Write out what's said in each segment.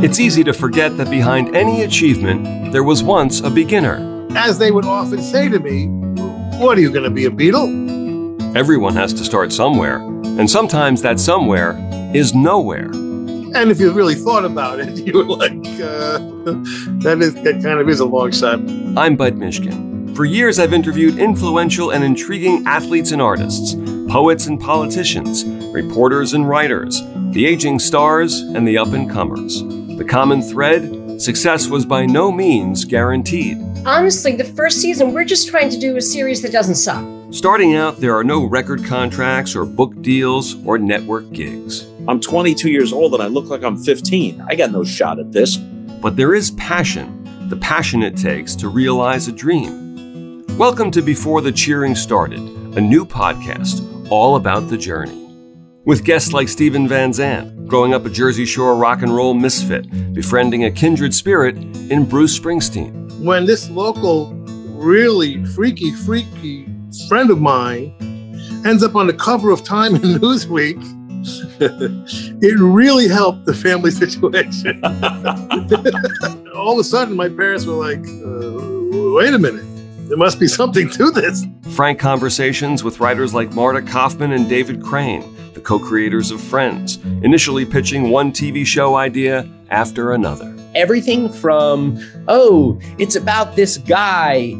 It's easy to forget that behind any achievement, there was once a beginner. As they would often say to me, What are you going to be, a Beatle? Everyone has to start somewhere, and sometimes that somewhere is nowhere. And if you really thought about it, you were like, uh, that is that kind of is a long shot. I'm Budd Mishkin. For years, I've interviewed influential and intriguing athletes and artists, poets and politicians, reporters and writers, the aging stars and the up and comers. The common thread success was by no means guaranteed. Honestly, the first season, we're just trying to do a series that doesn't suck. Starting out, there are no record contracts or book deals or network gigs. I'm 22 years old and I look like I'm 15. I got no shot at this. But there is passion, the passion it takes to realize a dream. Welcome to Before the Cheering Started, a new podcast all about the journey. With guests like Steven Van Zandt, growing up a Jersey Shore rock and roll misfit, befriending a kindred spirit in Bruce Springsteen. When this local, really freaky, freaky friend of mine ends up on the cover of Time and Newsweek, it really helped the family situation. All of a sudden, my parents were like, uh, wait a minute, there must be something to this. Frank conversations with writers like Marta Kauffman and David Crane, the co creators of Friends, initially pitching one TV show idea after another. Everything from, oh, it's about this guy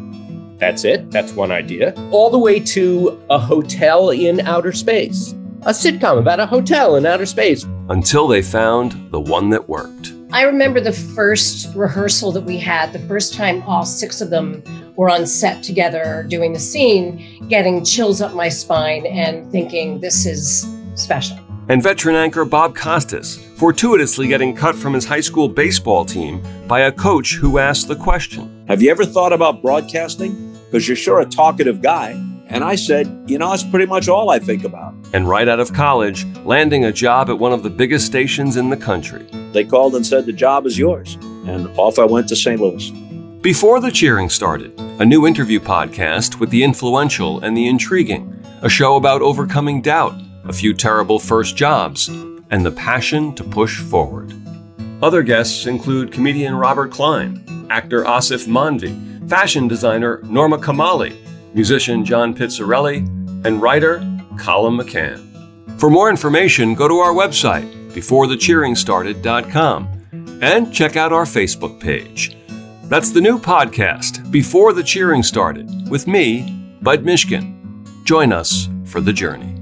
that's it. That's one idea. All the way to a hotel in outer space. A sitcom about a hotel in outer space. Until they found the one that worked. I remember the first rehearsal that we had, the first time all six of them were on set together doing the scene, getting chills up my spine and thinking, this is special. And veteran anchor Bob Costas, fortuitously getting cut from his high school baseball team by a coach who asked the question Have you ever thought about broadcasting? because you're sure a talkative guy. And I said, you know, that's pretty much all I think about. And right out of college, landing a job at one of the biggest stations in the country. They called and said, the job is yours. And off I went to St. Louis. Before the cheering started, a new interview podcast with the influential and the intriguing, a show about overcoming doubt, a few terrible first jobs, and the passion to push forward. Other guests include comedian Robert Klein, actor Asif Mandvi, fashion designer Norma Kamali, musician John Pizzarelli, and writer Colum McCann. For more information, go to our website, beforethecheeringstarted.com, and check out our Facebook page. That's the new podcast, Before the Cheering Started, with me, Budd Mishkin. Join us for the journey.